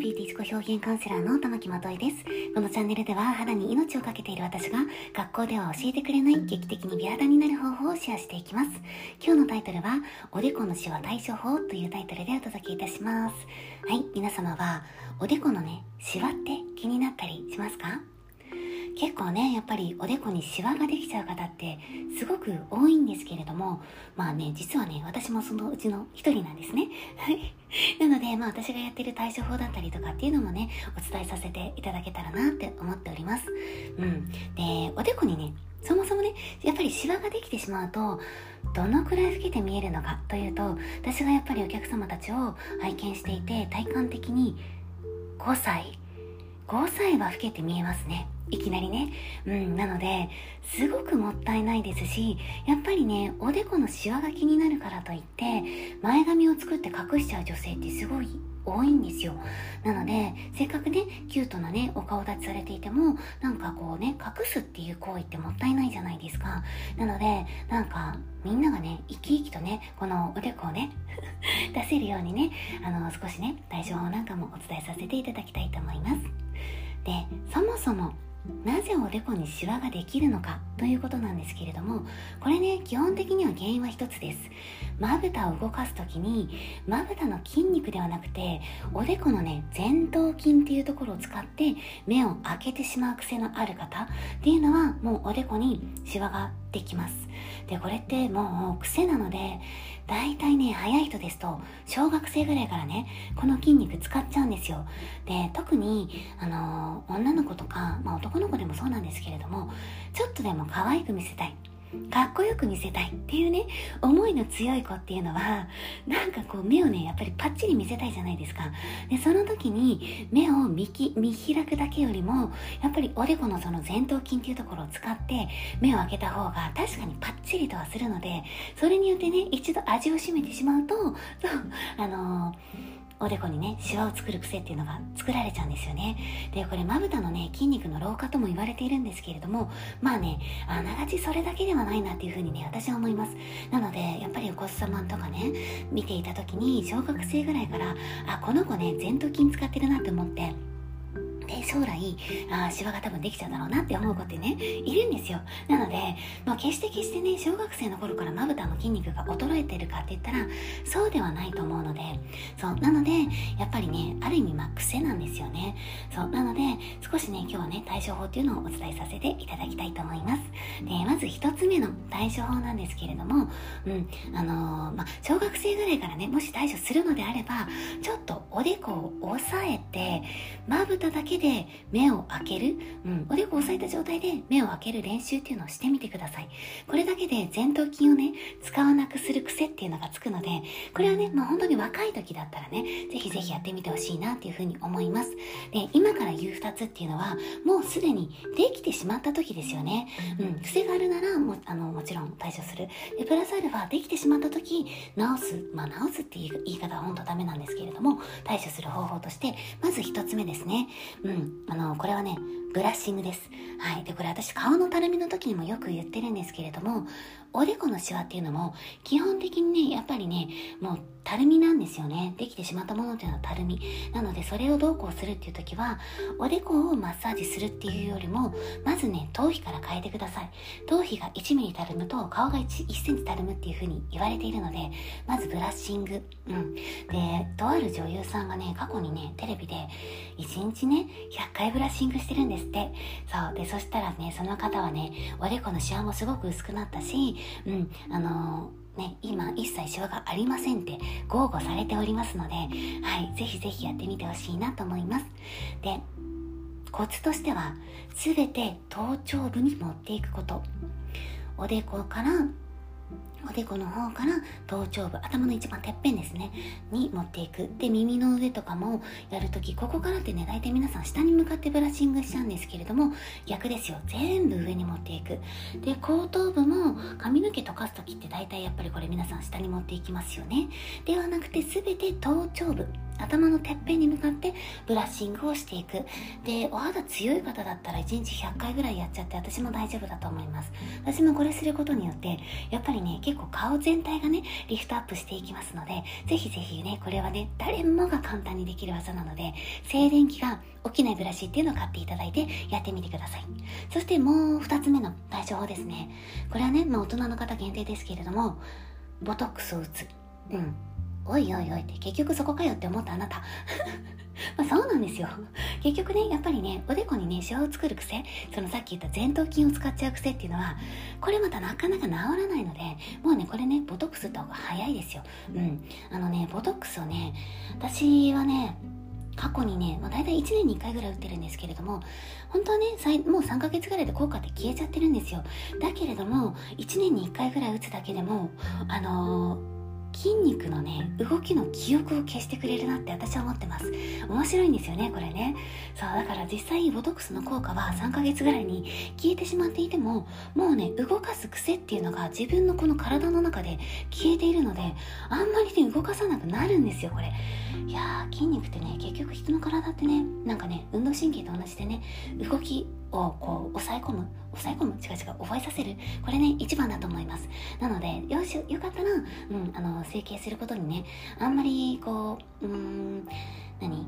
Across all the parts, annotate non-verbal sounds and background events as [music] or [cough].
ビューティー自己表現カウンセラーの玉木まといです。このチャンネルでは肌に命をかけている私が学校では教えてくれない劇的に美肌になる方法をシェアしていきます。今日のタイトルは、おでこのシワ対処法というタイトルでお届けいたします。はい、皆様はおでこのね、シワって気になったりしますか？結構ねやっぱりおでこにシワができちゃう方ってすごく多いんですけれどもまあね実はね私もそのうちの一人なんですね。はい。なのでまあ私がやってる対処法だったりとかっていうのもねお伝えさせていただけたらなって思っております。うん。でおでこにねそもそもねやっぱりシワができてしまうとどのくらい老けて見えるのかというと私がやっぱりお客様たちを拝見していて体感的に5歳5歳は老けて見えますねいきなりね。うん、なので、すごくもったいないですし、やっぱりね、おでこのシワが気になるからといって、前髪を作って隠しちゃう女性ってすごい多いんですよ。なので、せっかくね、キュートなね、お顔立ちされていても、なんかこうね、隠すっていう行為ってもったいないじゃないですか。なので、なんか、みんながね、生き生きとね、このおでこをね、[laughs] 出せるようにね、あの、少しね、対処法なんかもお伝えさせていただきたいと思います。で、そもそも、なぜおでこにシワができるのかということなんですけれどもこれね基本的には原因は一つです。まぶたを動かす時にまぶたの筋肉ではなくておでこのね前頭筋っていうところを使って目を開けてしまう癖のある方っていうのはもうおでこにシワができます。でこれってもう癖なので大体ね早い人ですと小学生ぐらいからねこの筋肉使っちゃうんですよ。で特にあの女の子とか、まあ、男の子でもそうなんですけれどもちょっとでも可愛く見せたい。かっこよく見せたいっていうね思いの強い子っていうのはなんかこう目をねやっぱりパッチリ見せたいじゃないですか。でその時に目を見き見開くだけよりもやっぱりおでこのその前頭筋っていうところを使って目を開けた方が確かにパッチリとはするのでそれによってね一度味を占めてしまうとそうあのーおでこにねシワを作る癖っていうのが作られちゃうんですよね。でこれまぶたのね筋肉の老化とも言われているんですけれどもまあねあながちそれだけではないなっていうふうにね私は思います。なのでやっぱりお子様とかね見ていた時に小学生ぐらいからあこの子ね前頭筋使ってるなって思ってで将来あシワが多分できちゃうだろうなって思う子ってねいるんですよ。なので、まあ、決して決してね小学生の頃からまぶたの筋肉が衰えてるかって言ったらそうではないと思うのでそうなのでやっぱりねある意味まあ癖なんですよね。そうなので少しね今日はね対処法っていうのをお伝えさせていただきたいと思います。でまず1つ目の対処法なんですけれどもうんあのー、まあ小学生ぐらいからねもし対処するのであればちょっとおでこを押さえてまぶただけで目を開ける、うん、おでこを押さえた状態で目を開ける練習っていうのをしてみてください。これだけで前頭筋をね、使わなくする癖っていうのがつくので、これはね、まあ本当に若い時だったらね、ぜひぜひやってみてほしいなっていうふうに思います。で、今から言う2つっていうのは、もうすでにできてしまった時ですよね。うん、癖があるならも、あの、もちろん対処する。で、プラスアルファできてしまった時、直す。まあ直すっていう言い方は本当ダメなんですけれども、対処する方法として、まず1つ目ですね。うん、ん。あの、これはね、ブラッシングです。はい。で、これ私顔のたるみの時にもよく言ってるんですけれども、おでこのシワっていうのも、基本的にね、やっぱりね、もうたるみなんですよね。できてしまったものっていうのはたるみ。なので、それをどうこうするっていう時は、おでこをマッサージするっていうよりも、まずね、頭皮から変えてください。頭皮が1ミリたるむと、顔が 1, 1センチたるむっていう風に言われているので、まずブラッシング。うん。で、とある女優さんがね、過去にね、テレビで、1日ね、100回ブラッシングしてるんですって。そう。で、そしたらね、その方はね、おでこのシワもすごく薄くなったし、うん、あのーね、今一切シワがありませんって豪語されておりますので、はい、ぜひぜひやってみてほしいなと思います。で、コツとしては、すべて頭頂部に持っていくこと。おでこからおでこの方から頭頂部頭の一番てっぺんですねに持っていく。で耳の上とかもやるときここからってね大体皆さん下に向かってブラッシングしちゃうんですけれども逆ですよ。全部上に持っていく。で後頭部も髪の毛溶かす時って大体やっぱりこれ皆さん下に持っていきますよね。ではなくて全て頭頂部頭のてっぺんに向かってブラッシングをしていく。でお肌強い方だったら1日100回ぐらいやっちゃって私も大丈夫だと思います。私もこれすることによってやっぱりね結構顔全体がねリフトアップしていきますのでぜひぜひねこれはね誰もが簡単にできる技なので静電気が起きないブラシっていうのを買っていただいてやってみてください。そしてもう2つ目の対処法ですね。これはね、まあ、大人の方限定ですけれどもボトックスを打つ。うん。おいおいおいって結局そこかよって思ったあなた [laughs] まあそうなんですよ。結局ね、やっぱりね、おでこにね、シワを作る癖、そのさっき言った前頭筋を使っちゃう癖っていうのは、これまたなかなか治らないので、もうね、これね、ボトックス打った方が早いですよ。うん。あのね、ボトックスをね、私はね、過去にね、まあ、大体1年に1回ぐらい打ってるんですけれども、本当はね、もう3ヶ月ぐらいで効果って消えちゃってるんですよ。だけれども、1年に1回ぐらい打つだけでも、あのー筋肉のね動きの記憶を消してくれるなって私は思ってます。面白いんですよねこれね。そうだから実際ボトックスの効果は3ヶ月ぐらいに消えてしまっていてももうね動かす癖っていうのが自分のこの体の中で消えているのであんまりね動かさなくなるんですよこれ。いやー筋肉ってね結局人の体ってねなんかね運動神経と同じでね動きをこう抑え込む抑え込む違う違う覚えさせる。これね一番だと思います。なのでよしよかったら、うん、あの整形することにねあんまりこううん何？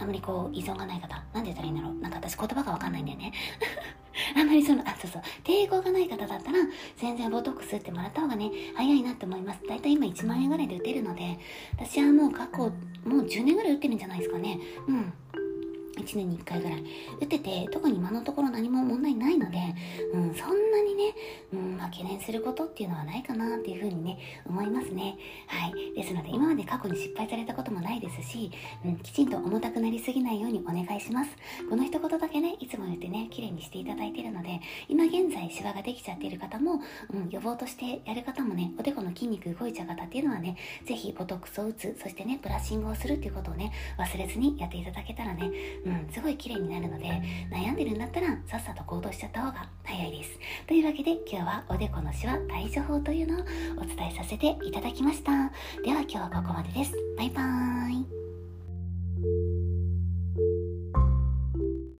あんまりこう依存がない方なんて言ったらいいんだろう。なんか私言葉がわかんないんだよね。[laughs] あんまりそのあそうそう。抵抗がない方だったら全然ボトックス打ってもらった方がね早いなって思います。だいたい今1万円ぐらいで打てるので私はもう過去もう10年ぐらい打ってるんじゃないですかね。うん。1年に1回ぐらい。打ってて特に今のところ何も問題ないので、うん、そんな、することっていうのはないかなっていうふうにね思いますね。はい。ですので今まで過去に失敗されたこともないですし、うん、きちんと重たくなりすぎないようにお願いします。この一言だけねいつも言ってね綺麗にしていただいているので今現在シワができちゃっている方も、うん、予防としてやる方もねおでこの筋肉動いちゃう方っていうのはねぜひボトックスを打つそしてねブラッシングをするっていうことをね忘れずにやっていただけたらね、うん、すごい綺麗になるので悩んでるんだったらさっさと行動しちゃった方が早いです。というわけで今日はおでこのシワ対処法というのをお伝えさせていただきました。では今日はここまでです。バイバーイ。